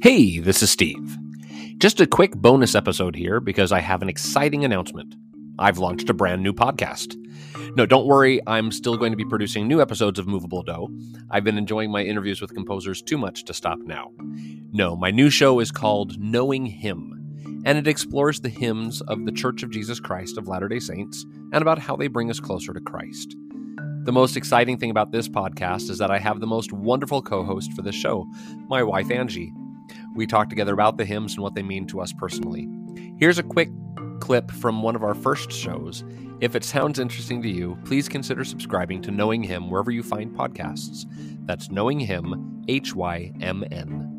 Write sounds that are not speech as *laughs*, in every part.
Hey, this is Steve. Just a quick bonus episode here because I have an exciting announcement. I've launched a brand new podcast. No, don't worry, I'm still going to be producing new episodes of Movable Do. I've been enjoying my interviews with composers too much to stop now. No, my new show is called Knowing Him, and it explores the hymns of the Church of Jesus Christ of Latter day Saints and about how they bring us closer to Christ. The most exciting thing about this podcast is that I have the most wonderful co host for the show, my wife Angie. We talk together about the hymns and what they mean to us personally. Here's a quick clip from one of our first shows. If it sounds interesting to you, please consider subscribing to Knowing Him wherever you find podcasts. That's Knowing Him, H Y M N.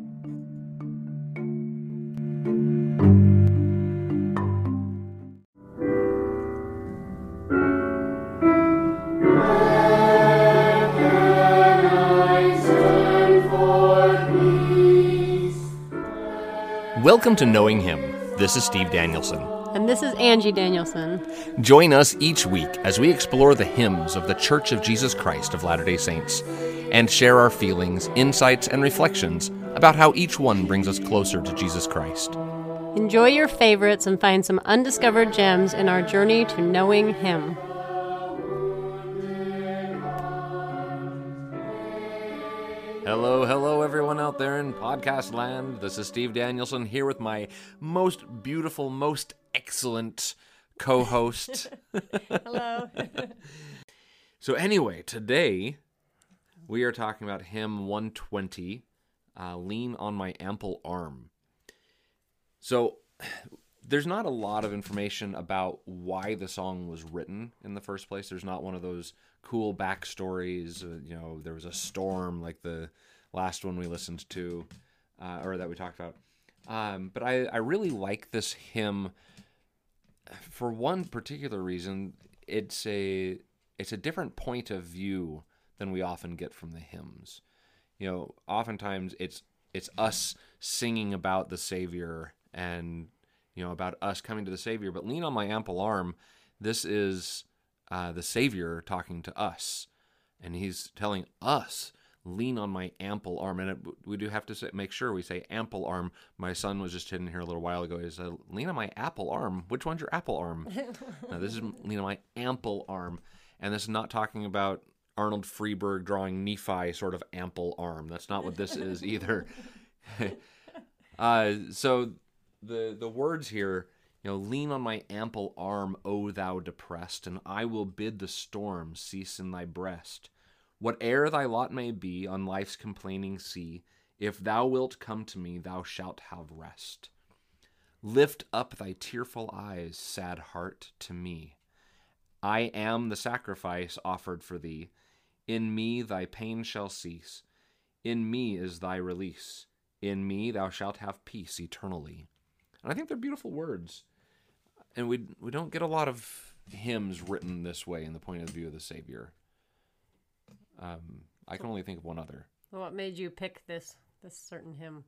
Welcome to Knowing Him. This is Steve Danielson. And this is Angie Danielson. Join us each week as we explore the hymns of the Church of Jesus Christ of Latter day Saints and share our feelings, insights, and reflections about how each one brings us closer to Jesus Christ. Enjoy your favorites and find some undiscovered gems in our journey to knowing Him. There in podcast land. This is Steve Danielson here with my most beautiful, most excellent co host. *laughs* Hello. *laughs* so, anyway, today we are talking about hymn 120 uh, Lean on My Ample Arm. So, there's not a lot of information about why the song was written in the first place. There's not one of those cool backstories. Uh, you know, there was a storm like the last one we listened to, uh, or that we talked about. Um, but I, I really like this hymn for one particular reason. It's a it's a different point of view than we often get from the hymns. You know, oftentimes it's it's us singing about the Savior and you know about us coming to the Savior. But lean on my ample arm. This is uh, the Savior talking to us, and He's telling us lean on my ample arm. And it, we do have to say, make sure we say ample arm. My son was just hidden here a little while ago. He said, lean on my apple arm. Which one's your apple arm? *laughs* now, this is lean on my ample arm. And this is not talking about Arnold Friberg drawing Nephi sort of ample arm. That's not what this is either. *laughs* uh, so the the words here, you know, lean on my ample arm, O thou depressed, and I will bid the storm cease in thy breast. Whate'er thy lot may be on life's complaining sea, if thou wilt come to me, thou shalt have rest. Lift up thy tearful eyes, sad heart, to me. I am the sacrifice offered for thee. In me thy pain shall cease. In me is thy release. In me thou shalt have peace eternally. And I think they're beautiful words. And we we don't get a lot of hymns written this way in the point of view of the Savior. Um, I can only think of one other. What made you pick this this certain hymn?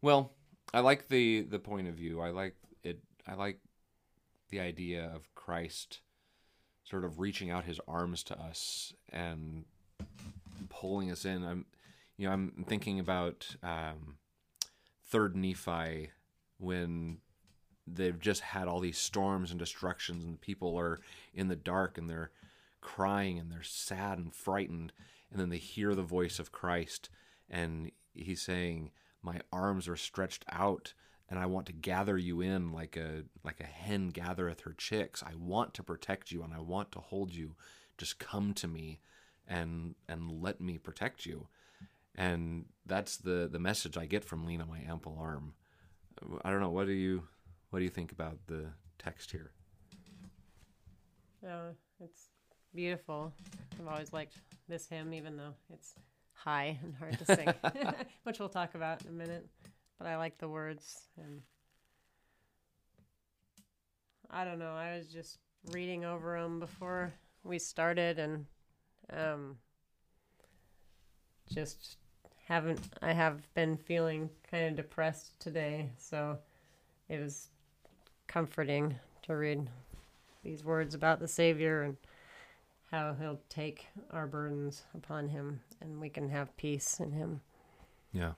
Well, I like the the point of view. I like it. I like the idea of Christ sort of reaching out His arms to us and pulling us in. I'm, you know, I'm thinking about um, Third Nephi when they've just had all these storms and destructions, and people are in the dark and they're crying and they're sad and frightened and then they hear the voice of Christ and he's saying my arms are stretched out and I want to gather you in like a like a hen gathereth her chicks. I want to protect you and I want to hold you. Just come to me and and let me protect you. And that's the the message I get from lean on my ample arm. I don't know what do you what do you think about the text here? Yeah, it's beautiful. I've always liked this hymn, even though it's high and hard to sing, *laughs* *laughs* which we'll talk about in a minute. But I like the words, and I don't know. I was just reading over them before we started, and um, just haven't. I have been feeling kind of depressed today, so it was comforting to read these words about the Savior and how he'll take our burdens upon him and we can have peace in him. Yeah.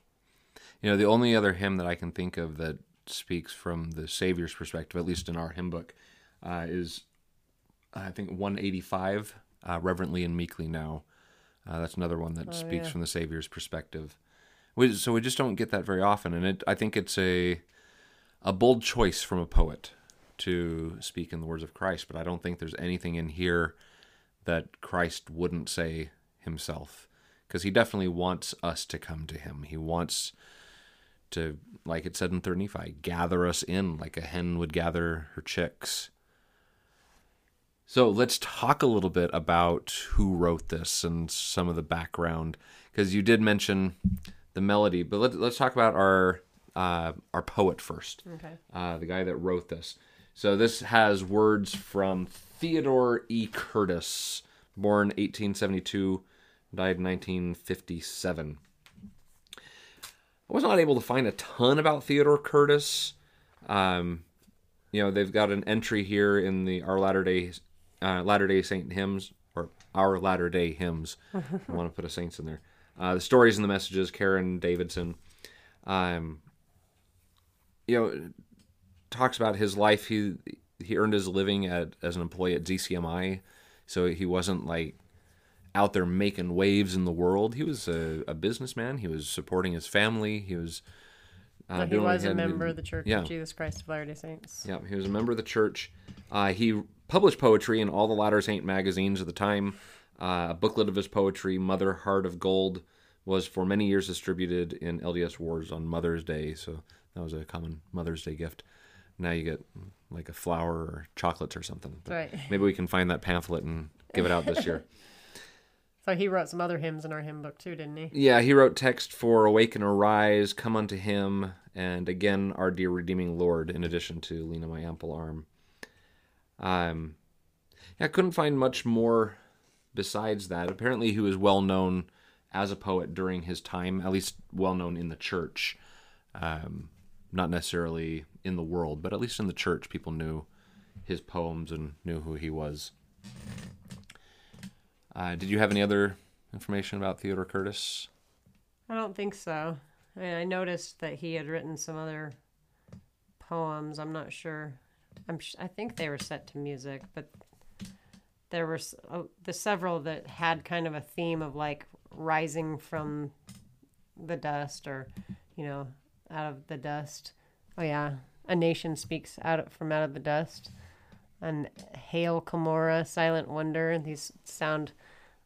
You know, the only other hymn that I can think of that speaks from the Savior's perspective, at least in our hymn book, uh, is I think 185, uh, Reverently and Meekly Now. Uh, that's another one that speaks yeah. from the Savior's perspective. We, so we just don't get that very often, and it, I think it's a a bold choice from a poet to speak in the words of Christ. But I don't think there's anything in here that Christ wouldn't say himself, because he definitely wants us to come to him. He wants to, like it said in Third Nephi, gather us in like a hen would gather her chicks. So let's talk a little bit about who wrote this and some of the background, because you did mention the melody, but let, let's talk about our uh, our poet first, Okay. uh, the guy that wrote this. So this has words from Theodore E. Curtis, born 1872, died 1957. I was not able to find a ton about Theodore Curtis. Um, you know, they've got an entry here in the Our Latter Day uh, Latter Day Saint hymns or Our Latter Day hymns. I want to put a saints in there. Uh, the stories and the messages, Karen Davidson. Um, you know, talks about his life. He he earned his living at as an employee at ZCMI, so he wasn't like out there making waves in the world. He was a, a businessman. He was supporting his family. He was. Uh, But he was a member of the Church yeah. of Jesus Christ of Latter-day Saints. yeah, he was a member of the church. Uh, he published poetry in all the Latter Saint magazines of the time. Uh, a booklet of his poetry, Mother Heart of Gold, was for many years distributed in LDS Wars on Mother's Day. So that was a common Mother's Day gift. Now you get like a flower or chocolates or something. But Right. Maybe we can find that pamphlet and give it out this year. *laughs* So he wrote some other hymns in our hymn book too, didn't he? Yeah, he wrote text for Awake and Arise, Come Unto Him, and again, Our Dear Redeeming Lord, in addition to Lean on My Ample Arm. Um, yeah, I couldn't find much more besides that. Apparently, he was well known as a poet during his time, at least well known in the church. Um, not necessarily in the world, but at least in the church, people knew his poems and knew who he was. Uh, did you have any other information about Theodore Curtis? I don't think so. I, mean, I noticed that he had written some other poems. I'm not sure. I'm. sh- I think they were set to music, but there were oh, the several that had kind of a theme of like rising from the dust, or you know, out of the dust. Oh yeah, a nation speaks out from out of the dust. And Hail Cumorah, Silent Wonder. These sound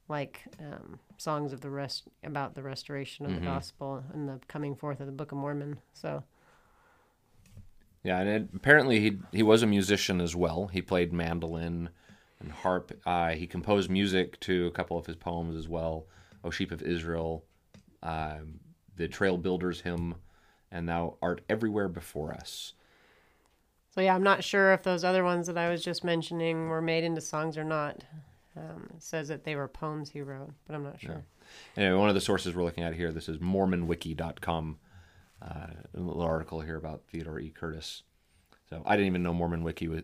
like um, songs of the rest about the restoration of the gospel and the coming forth of the Book of Mormon. So Yeah, and it, apparently he he was a musician as well. He played mandolin and harp. Uh, he composed music to a couple of his poems as well. "O Sheep of Israel," um, the Trail Builders hymn, and "Thou art everywhere before us." So yeah, I'm not sure if those other ones that I was just mentioning were made into songs or not. Um, it says that they were poems he wrote, but I'm not sure. Anyway, one of the sources we're looking at here, this is MormonWiki.com, uh, a little article here about Theodore E. Curtis. So I didn't even know Mormon Wiki was,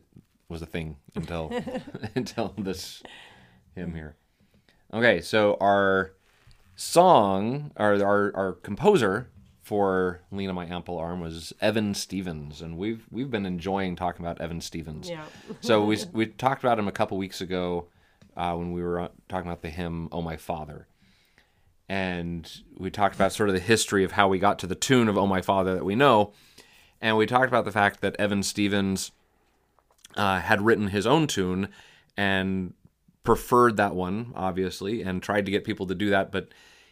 was a thing until *laughs* *laughs* until this hymn here. Okay, so our song, our our, our composer for Lean on My Ample Arm" was Evan Stevens, and we've we've been enjoying talking about Evan Stevens. Yeah. So we *laughs* we talked about him a couple weeks ago uh, when we were uh, talking about the hymn "Oh My Father," and we talked about sort of the history of how we got to the tune of "Oh My Father" that we know, and we talked about the fact that Evan Stevens uh, had written his own tune and preferred that one, obviously, and tried to get people to do that, but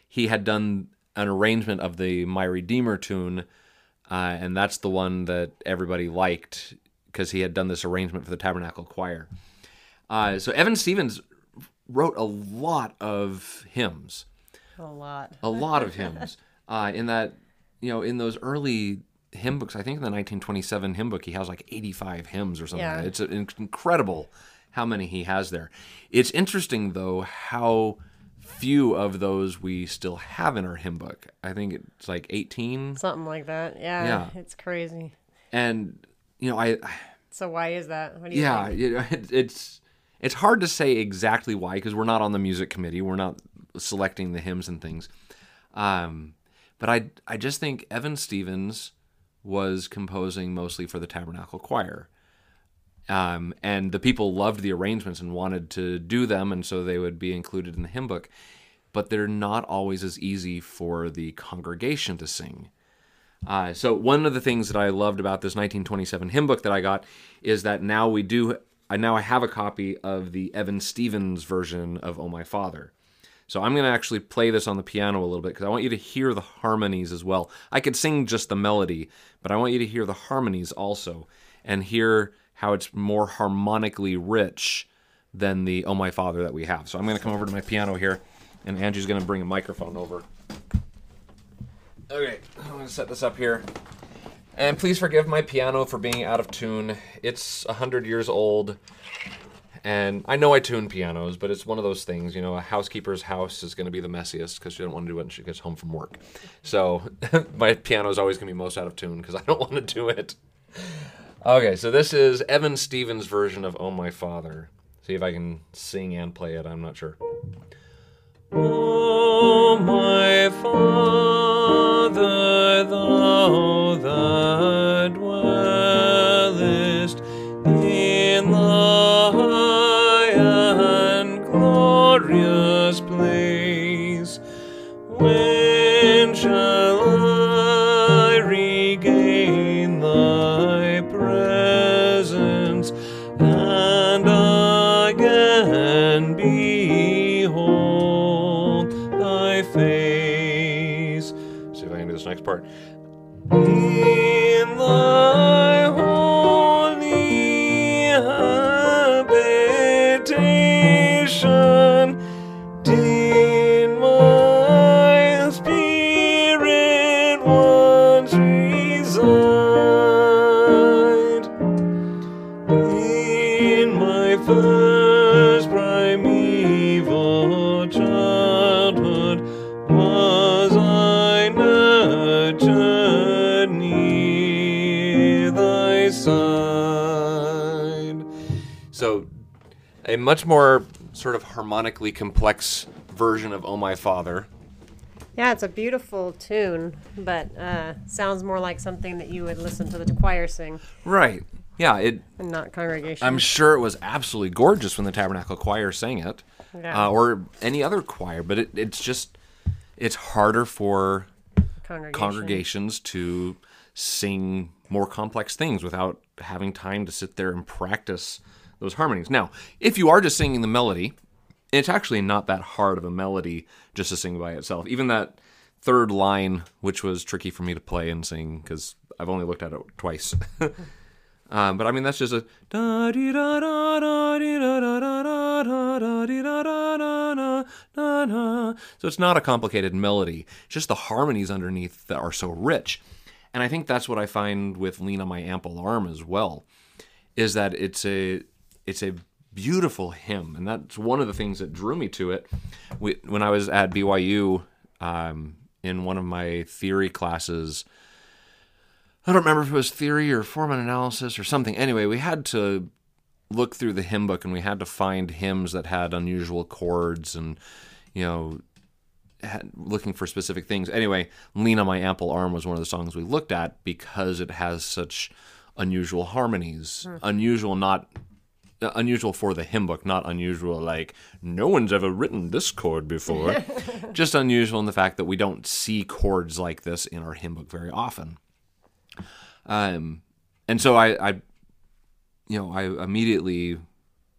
he had done an arrangement of the My Redeemer tune, uh, and that's the one that everybody liked because he had done this arrangement for the Tabernacle Choir. Uh, so Evan Stevens wrote a lot of hymns, A lot. a lot of hymns. *laughs* Uh, in that, you know, in those early hymn books, I think in the 1927 hymn book, he has like 85 hymns or something. Yeah. It's incredible how many he has there. It's interesting though how few of those we still have in our hymn book. I think it's like 18, Something like that. Yeah, Yeah. It's crazy. and you know, I So why is that? What do you yeah, think? *laughs* it, it's it's hard to say exactly why because we're not on the music committee. We're not selecting the hymns and things. Um, But I I just think Evan Stevens was composing mostly for the Tabernacle Choir. Um, and the people loved the arrangements and wanted to do them, and so they would be included in the hymn book. But they're not always as easy for the congregation to sing. Uh, so one of the things that I loved about this 1927 hymn book that I got is that now we do. I now I have a copy of the Evan Stevens version of "Oh My Father." So I'm going to actually play this on the piano a little bit because I want you to hear the harmonies as well. I could sing just the melody, but I want you to hear the harmonies also and hear how it's more harmonically rich than the Oh My Father that we have. So I'm going to come over to my piano here, and Angie's going to bring a microphone over. Okay, I'm going to set this up here. And please forgive my piano for being out of tune. It's 100 years old. And I know I tune pianos, but it's one of those things, you know, a housekeeper's house is going to be the messiest because she doesn't want to do it when she gets home from work. So *laughs* my piano is always going to be most out of tune because I don't want to do it. Okay, so this is Evan Stevens' version of Oh My Father. See if I can sing and play it, I'm not sure. Oh, much more sort of harmonically complex version of Oh My Father. Yeah, it's a beautiful tune, but uh, sounds more like something that you would listen to the choir sing Right. Yeah, it and not congregation. I'm sure it was absolutely gorgeous when the Tabernacle Choir sang it, Yeah. uh, or any other choir. But it, it's just it's harder for congregation. congregations to sing more complex things without having time to sit there and practice those harmonies. Now, if you are just singing the melody, it's actually not that hard of a melody just to sing by itself. Even that third line, which was tricky for me to play and sing because I've only looked at it twice. *laughs* Um, but I mean, that's just a. So it's not a complicated melody. It's just the harmonies underneath that are so rich. And I think that's what I find with "Lean on My Ample Arm" as well, is that it's a it's a beautiful hymn, and that's one of the things that drew me to it. We, when I was at BYU um, in one of my theory classes. I don't remember if it was theory or form and analysis or something. Anyway, we had to look through the hymn book and we had to find hymns that had unusual chords and, you know, had, looking for specific things. Anyway, Lean on My Ample Arm was one of the songs we looked at because it has such unusual harmonies. Unusual, not. Unusual for the hymn book, not unusual like no one's ever written this chord before. *laughs* Just unusual in the fact that we don't see chords like this in our hymn book very often. Um, and so I, I, you know, I immediately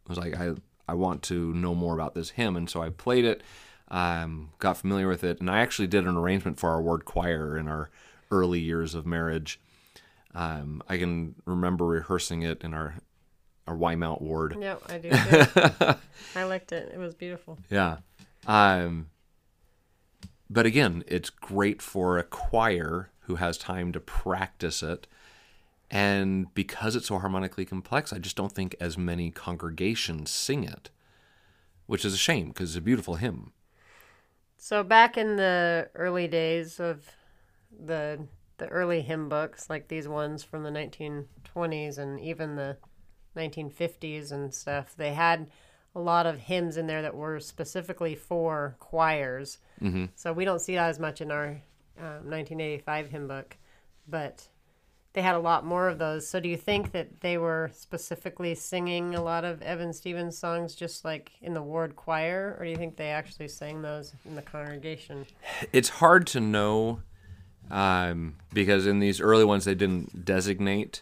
was like, I, I want to know more about this hymn, and so I played it, um, got familiar with it, and I actually did an arrangement for our ward choir in our early years of marriage. Um, I can remember rehearsing it in our our Wymount ward. Yep, I do. *laughs* I liked it. It was beautiful. Yeah. Um, but again, it's great for a choir who has time to practice it. And because it's so harmonically complex, I just don't think as many congregations sing it, which is a shame because it's a beautiful hymn. So back in the early days of the the early hymn books, like these ones from the 1920s and even the 1950s and stuff, they had a lot of hymns in there that were specifically for choirs. Mm-hmm. So we don't see that as much in our um, 1985 hymn book, but they had a lot more of those. So do you think that they were specifically singing a lot of Evan Stevens songs just like in the ward choir, or do you think they actually sang those in the congregation? It's hard to know um, because in these early ones they didn't designate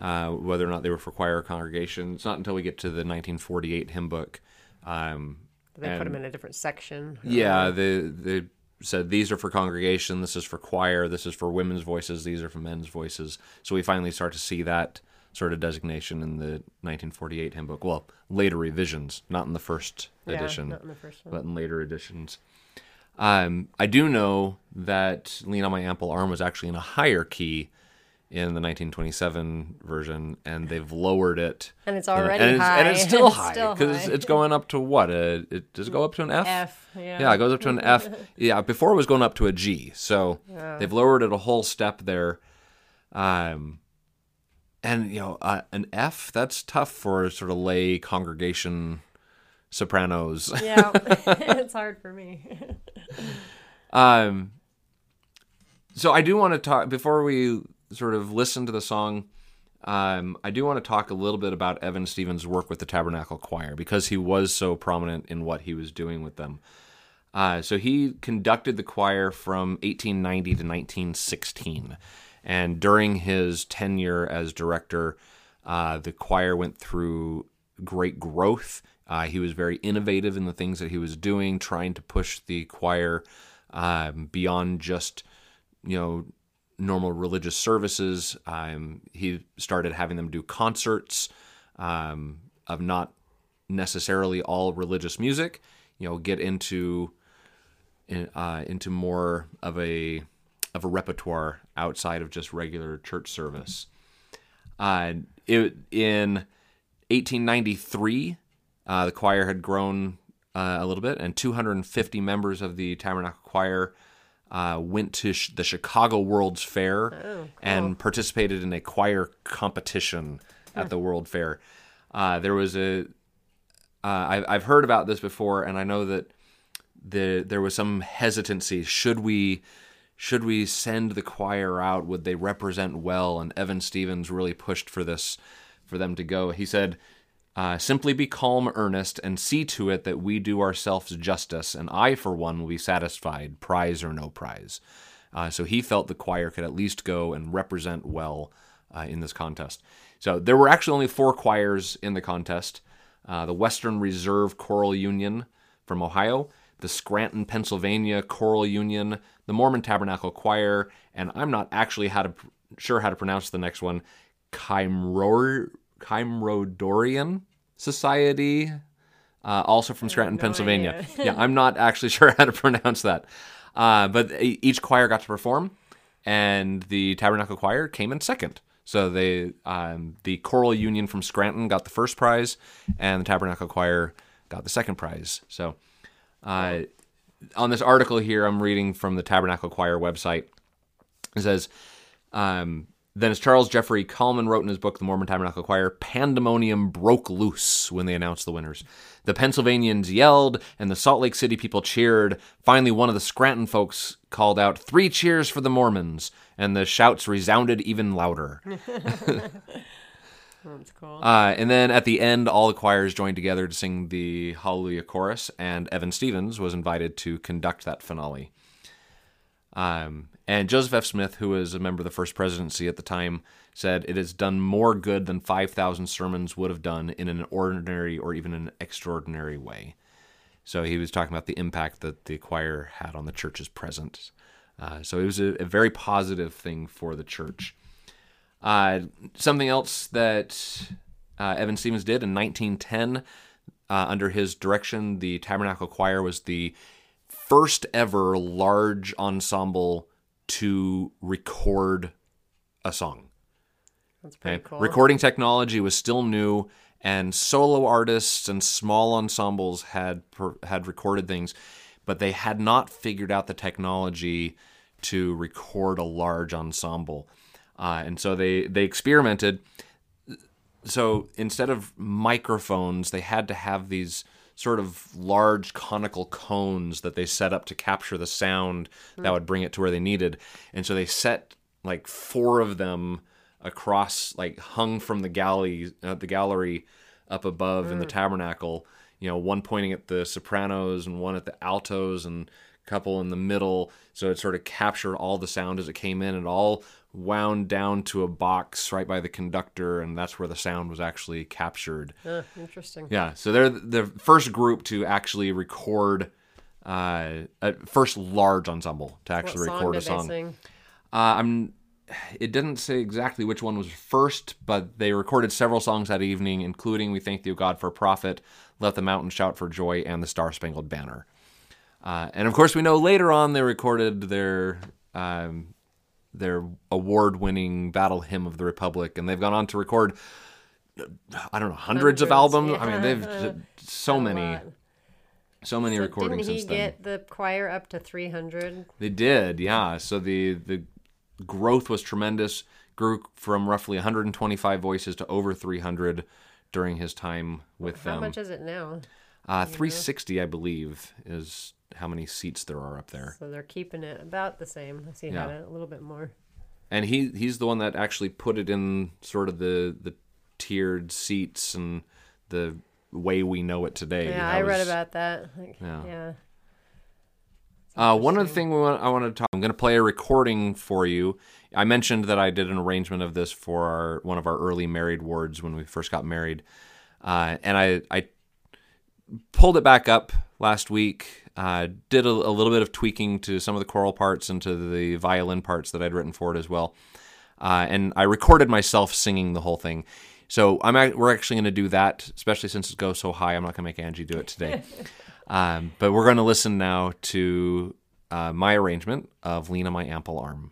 uh, whether or not they were for choir or congregation. It's not until we get to the 1948 hymn book. Um, They put them in a different section. Yeah, they they said these are for congregation, this is for choir, this is for women's voices, these are for men's voices. So we finally start to see that sort of designation in the 1948 hymn book. Well, later revisions, not in the first Yeah, edition, not in the first one. but in later editions. Um, I do know that "Lean on My Ample Arm" was actually in a higher key in the 1927 version, and they've lowered it. And it's and already it's, high. and it's still *laughs* It's high because high. it's going up to what? A, it does it go up to an F? F. Yeah. Yeah, it goes up to an F. *laughs* Yeah, before it was going up to a G. So they've lowered it a whole step there. Um, and you know, uh, an F that's tough for sort of lay congregation sopranos. yeah, *laughs* it's hard for me. Um, so I do want to talk before we sort of listen to the song. Um, I do want to talk a little bit about Evan Stevens' work with the Tabernacle Choir because he was so prominent in what he was doing with them. Uh, so he conducted the choir from 1890 to 1916, and during his tenure as director, uh, the choir went through great growth. Uh, he was very innovative in the things that he was doing, trying to push the choir um, beyond just you know normal religious services. Um, he started having them do concerts um, of not necessarily all religious music. You know, get into in, uh, into more of a of a repertoire outside of just regular church service. Uh, it, in 1893, uh, the choir had grown uh, a little bit, and 250 members of the Tabernacle Choir uh, went to sh- the Chicago World's Fair and participated in a choir competition at the World Fair. Uh, there was a uh, I, I've heard about this before, and I know that the there was some hesitancy. Should we should we send the choir out? Would they represent well? And Evan Stevens really pushed for this for them to go. He said, uh, "Simply be calm, earnest, and see to it that we do ourselves justice. And I, for one, will be satisfied, prize or no prize." Uh, so he felt the choir could at least go and represent well uh, in this contest. So there were actually only four choirs in the contest: uh, the Western Reserve Choral Union from Ohio, the Scranton, Pennsylvania Choral Union, the Mormon Tabernacle Choir, and I'm not actually how to sure how to pronounce the next one, Chimror Chimrodorian Society, uh, also from Scranton, no Pennsylvania. yeah, *laughs* I'm not actually *laughs* sure how to pronounce that. Uh, but each choir got to perform, and the Tabernacle Choir came in second. So they, um, the Choral Union from Scranton got the first prize, and the Tabernacle Choir got the second prize. So, uh, on this article here, I'm reading from the Tabernacle Choir website. It says, um, then as Charles Jeffrey Calman wrote in his book, The Mormon Tabernacle Choir, pandemonium broke loose when they announced the winners. The Pennsylvanians yelled, and the Salt Lake City people cheered. Finally, one of the Scranton folks called out, Three cheers for the Mormons! And the shouts resounded even louder. *laughs* *laughs* That's cool. Uh, and then at the end, all the choirs joined together to sing the Hallelujah chorus, and Evan Stevens was invited to conduct that finale. Um, and Joseph F. Smith, who was a member of the First Presidency at the time, said it has done more good than 5,000 sermons would have done in an ordinary or even an extraordinary way. So he was talking about the impact that the choir had on the church's presence. Uh, so it was a, a very positive thing for the church. Uh, something else that uh, Evan Stevens did in 1910, uh, under his direction, the Tabernacle Choir was the first ever large ensemble to record a song. That's pretty Okay? cool. Recording technology was still new, and solo artists and small ensembles had per, had recorded things, but they had not figured out the technology to record a large ensemble, uh, and so they they experimented. So instead of microphones, they had to have these sort of large conical cones that they set up to capture the sound that would bring it to where they needed. And so they set like four of them across, like hung from the gallery, uh, the gallery up above in the tabernacle. You know, one pointing at the sopranos and one at the altos and a couple in the middle. So it sort of captured all the sound as it came in and all wound down to a box right by the conductor, and that's where the sound was actually captured. Uh, interesting. Yeah, so they're the first group to actually record, uh, a first large ensemble to What actually song record did a song. Uh, I'm. It didn't say exactly which one was first, but they recorded several songs that evening, including "We Thank Thee, O God, for a Prophet," "Let the Mountain Shout for Joy," and "The Star Spangled Banner." Uh, and of course, we know later on they recorded their um, their award-winning Battle Hymn of the Republic, and they've gone on to record I don't know hundreds, of Hundreds, albums. I mean, they've so many, lot. so many So recordings didn't he since then. get the choir up to 300? They did, yeah. So the the growth was tremendous. Grew from roughly 125 voices to over 300 during his time with How them. How much is it now? Uh, 360, I believe, is how many seats there are up there. So they're keeping it about the same. I see Yeah. had a little bit more. And he he's the one that actually put it in sort of the the tiered seats and the way we know it today. Yeah, That I read about that. Like, Yeah. yeah. Uh, one other thing we want, I want to talk. I'm going to play a recording for you. I mentioned that I did an arrangement of this for our, one of our early married wards when we first got married, uh, and I I pulled it back up last week. Uh, did a, a little bit of tweaking to some of the choral parts and to the violin parts that I'd written for it as well, uh, and I recorded myself singing the whole thing. So I'm we're actually going to do that, especially since it goes so high. I'm not going to make Angie do it today. *laughs* Um, but we're going to listen now to uh, my arrangement of Lean on My Ample Arm.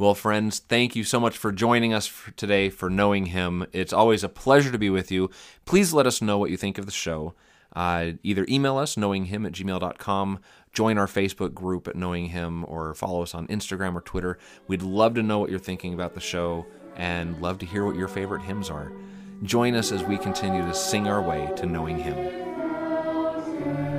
Well, friends, thank you so much for joining us for today for Knowing Him. It's always a pleasure to be with you. Please let us know what you think of the show. Uh, either email us, knowinghim at gmail.com, join our Facebook group at Knowing Him, or follow us on Instagram or Twitter. We'd love to know what you're thinking about the show and love to hear what your favorite hymns are. Join us as we continue to sing our way to knowing Him.